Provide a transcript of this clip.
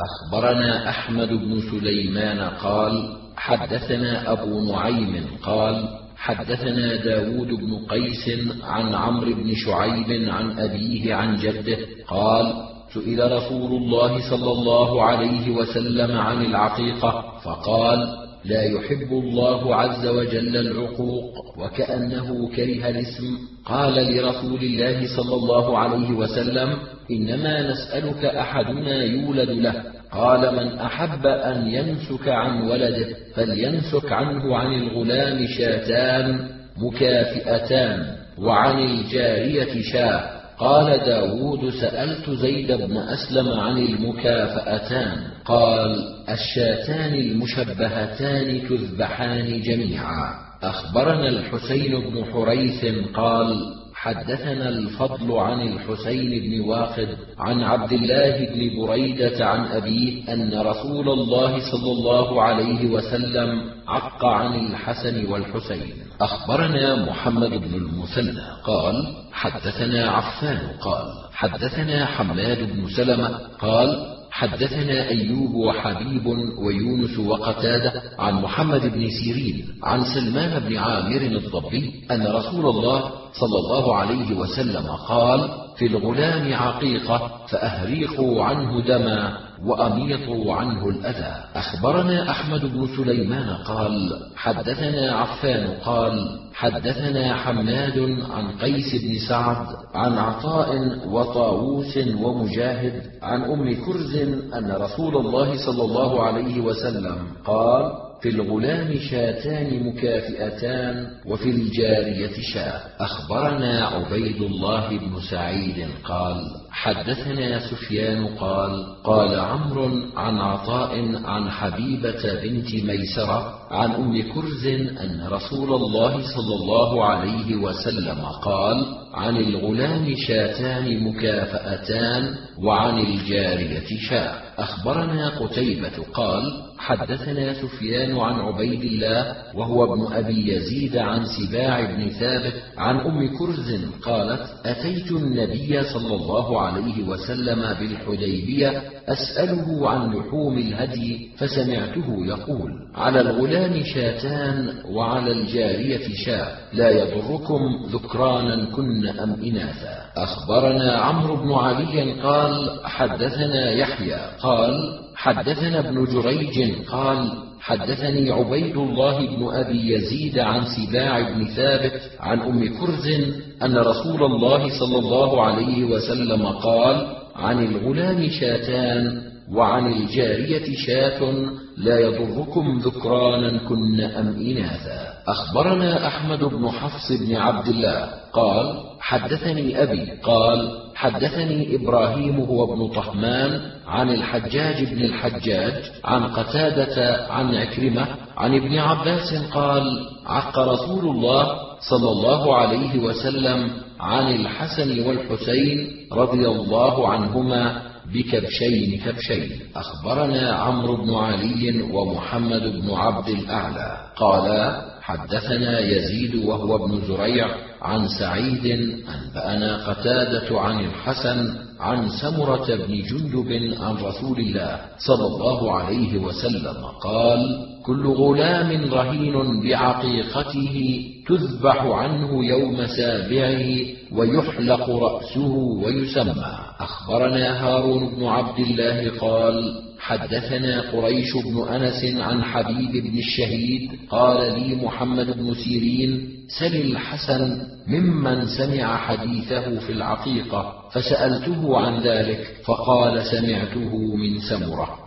أخبرنا أحمد بن سليمان قال حدثنا أبو نعيم قال حدثنا داود بن قيس عن عمرو بن شعيب عن أبيه عن جده قال سئل رسول الله صلى الله عليه وسلم عن العقيقة فقال لا يحب الله عز وجل العقوق وكأنه كره الاسم. قال لرسول الله صلى الله عليه وسلم إنما نسألك أحدنا يولد له. قال من أحب أن ينسك عن ولده فلينسك عنه عن الغلام شاتان مكافئتان وعن الجارية شاه. قال داود سألت زيد بن أسلم عن المكافأتان. قال الشاتان المشبهتان تذبحان جميعا. أخبرنا الحسين بن حريث قال حدثنا الفضل عن الحسين بن واقد عن عبد الله بن بريدة عن أبيه أن رسول الله صلى الله عليه وسلم عق عن الحسن والحسين. أخبرنا محمد بن المثنى قال حدثنا عفان قال حدثنا حماد بن سلمة قال حدثنا أيوب وحبيب ويونس وقتادة عن محمد بن سيرين عن سلمان بن عامر الضبي أن رسول الله صلى الله عليه وسلم قال في الغلام عقيقة فأهريقوا عنه دما وأميطوا عنه الأذى. أخبرنا أحمد بن سليمان قال حدثنا عفان قال حدثنا حماد عن قيس بن سعد عن عطاء وطاووس ومجاهد عن أم كرز أن رسول الله صلى الله عليه وسلم قال في الغلام شاتان مكافئتان وفي الجارية شاة. أخبرنا عبيد الله بن سعيد قال حدثنا سفيان قال قال عمرو عن عطاء عن حبيبة بنت ميسرة عن أم كرز أن رسول الله صلى الله عليه وسلم قال عن الغلام شاتان مكافأتان وعن الجارية شاة أخبرنا قتيبة قال حدثنا سفيان عن عبيد الله وهو ابن أبي يزيد عن سباع بن ثابت عن أم كرز قالت أتيت النبي صلى الله عليه وسلم بالحديبية أسأله عن لحوم الهدي فسمعته يقول على الغلام شاتان وعلى الجارية شاه لا يضركم ذكرانا كن أم إناثا. أخبرنا عمرو بن علي قال حدثنا يحيى. قال حدثنا ابن جريج قال حدثني عبيد الله بن أبي يزيد عن سباع بن ثابت عن أم كرز أن رسول الله صلى الله عليه وسلم قال عن الغلام شاتان وعن الجارية شاة لا يضركم ذكرانا كن أم إناثا. أخبرنا أحمد بن حفص بن عبد الله قال حدثني أبي قال حدثني إبراهيم هو ابن طهمان عن الحجاج بن الحجاج عن قتادة عن عكرمة عن ابن عباس قال عق رسول الله صلى الله عليه وسلم عن الحسن والحسين رضي الله عنهما بكبشين كبشين. أخبرنا عمرو بن علي ومحمد بن عبد الأعلى. قالا حدثنا يزيد وهو ابن زريع عن سعيد أنبأنا قتادة عن الحسن عن سمرة بن جندب عن رسول الله صلى الله عليه وسلم قال كل غلام رهين بعقيقته تذبح عنه يوم سابعه ويحلق رأسه ويسمى. أخبرنا هارون بن عبد الله قال حدثنا قريش بن أنس عن حبيب بن الشهيد قال لي محمد بن سيرين سل الحسن ممن سمع حديثه في العقيقة فسألته عن ذلك فقال سمعته من سمرة.